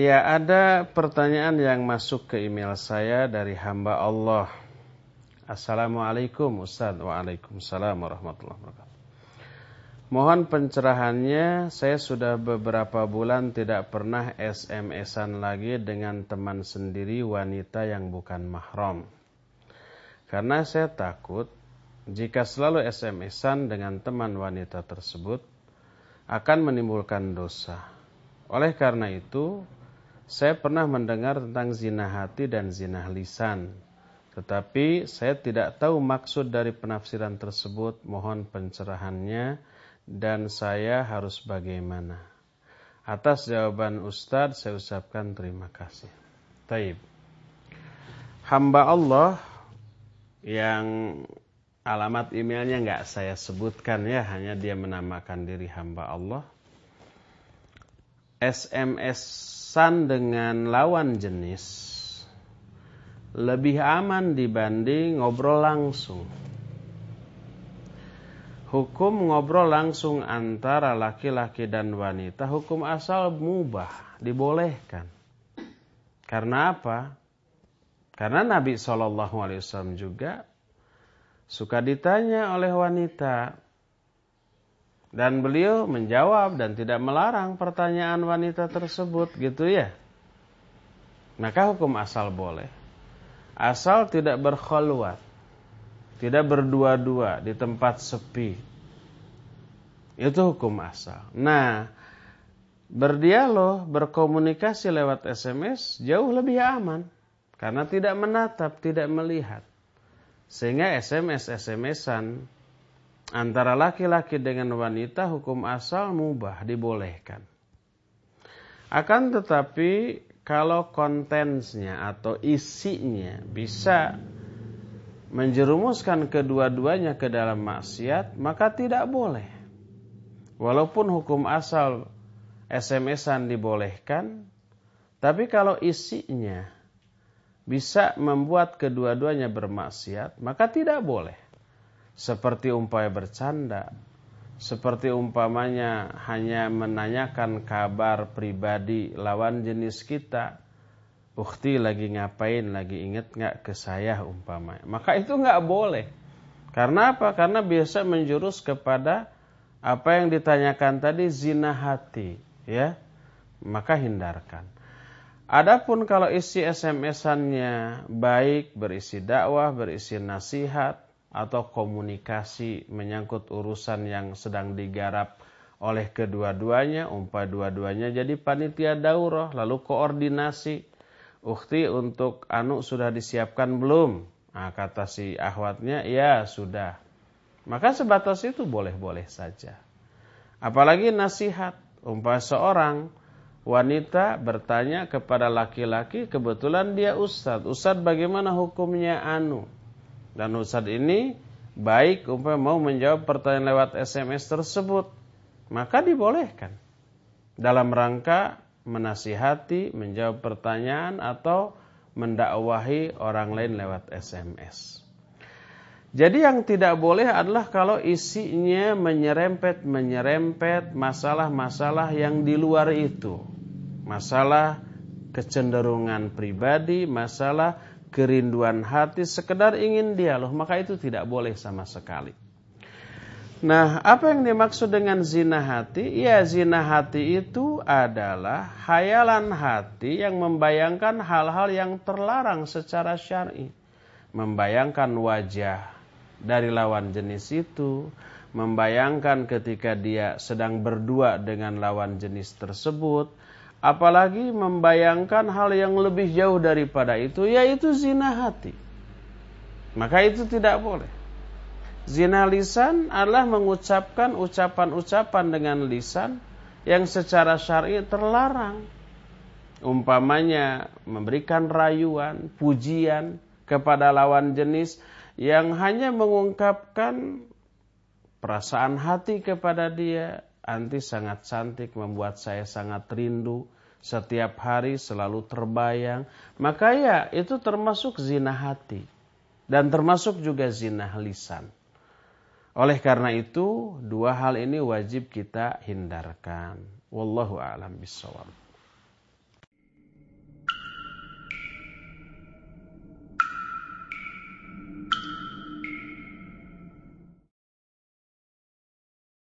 Ya, ada pertanyaan yang masuk ke email saya dari hamba Allah. Assalamualaikum Ustaz. Waalaikumsalam warahmatullahi wabarakatuh. Mohon pencerahannya, saya sudah beberapa bulan tidak pernah SMS-an lagi dengan teman sendiri wanita yang bukan mahram. Karena saya takut jika selalu SMS-an dengan teman wanita tersebut akan menimbulkan dosa. Oleh karena itu, saya pernah mendengar tentang zina hati dan zina lisan. Tetapi saya tidak tahu maksud dari penafsiran tersebut. Mohon pencerahannya dan saya harus bagaimana. Atas jawaban Ustadz saya ucapkan terima kasih. Taib. Hamba Allah yang alamat emailnya nggak saya sebutkan ya, hanya dia menamakan diri hamba Allah. SMS urusan dengan lawan jenis lebih aman dibanding ngobrol langsung. Hukum ngobrol langsung antara laki-laki dan wanita hukum asal mubah, dibolehkan. Karena apa? Karena Nabi SAW juga suka ditanya oleh wanita, dan beliau menjawab dan tidak melarang pertanyaan wanita tersebut gitu ya. Maka hukum asal boleh. Asal tidak berkhulwat. Tidak berdua-dua di tempat sepi. Itu hukum asal. Nah, berdialog, berkomunikasi lewat SMS jauh lebih aman. Karena tidak menatap, tidak melihat. Sehingga SMS-SMSan antara laki-laki dengan wanita hukum asal mubah dibolehkan. Akan tetapi kalau kontensnya atau isinya bisa menjerumuskan kedua-duanya ke dalam maksiat, maka tidak boleh. Walaupun hukum asal SMS-an dibolehkan, tapi kalau isinya bisa membuat kedua-duanya bermaksiat, maka tidak boleh seperti umpaya bercanda, seperti umpamanya hanya menanyakan kabar pribadi lawan jenis kita. Ukti lagi ngapain, lagi inget nggak ke saya umpamanya. Maka itu nggak boleh. Karena apa? Karena biasa menjurus kepada apa yang ditanyakan tadi zina hati, ya. Maka hindarkan. Adapun kalau isi SMS-annya baik, berisi dakwah, berisi nasihat, atau komunikasi menyangkut urusan yang sedang digarap oleh kedua-duanya, umpah dua-duanya jadi panitia daurah, lalu koordinasi. Ukti untuk anu sudah disiapkan belum? Nah, kata si ahwatnya, ya sudah. Maka sebatas itu boleh-boleh saja. Apalagi nasihat, umpah seorang wanita bertanya kepada laki-laki, kebetulan dia ustadz. Ustadz bagaimana hukumnya anu? Dan Ustadz ini baik umpamanya mau menjawab pertanyaan lewat SMS tersebut, maka dibolehkan. Dalam rangka menasihati, menjawab pertanyaan atau mendakwahi orang lain lewat SMS. Jadi yang tidak boleh adalah kalau isinya menyerempet-menyerempet masalah-masalah yang di luar itu. Masalah kecenderungan pribadi, masalah kerinduan hati, sekedar ingin dialog, maka itu tidak boleh sama sekali. Nah, apa yang dimaksud dengan zina hati? Ya, zina hati itu adalah hayalan hati yang membayangkan hal-hal yang terlarang secara syar'i. Membayangkan wajah dari lawan jenis itu, membayangkan ketika dia sedang berdua dengan lawan jenis tersebut, Apalagi membayangkan hal yang lebih jauh daripada itu, yaitu zina hati. Maka itu tidak boleh. Zina lisan adalah mengucapkan ucapan-ucapan dengan lisan yang secara syar'i terlarang. Umpamanya memberikan rayuan, pujian kepada lawan jenis yang hanya mengungkapkan perasaan hati kepada dia, Anti sangat cantik, membuat saya sangat rindu. Setiap hari selalu terbayang. Maka ya, itu termasuk zina hati. Dan termasuk juga zina lisan. Oleh karena itu, dua hal ini wajib kita hindarkan. Wallahu a'lam bishawab.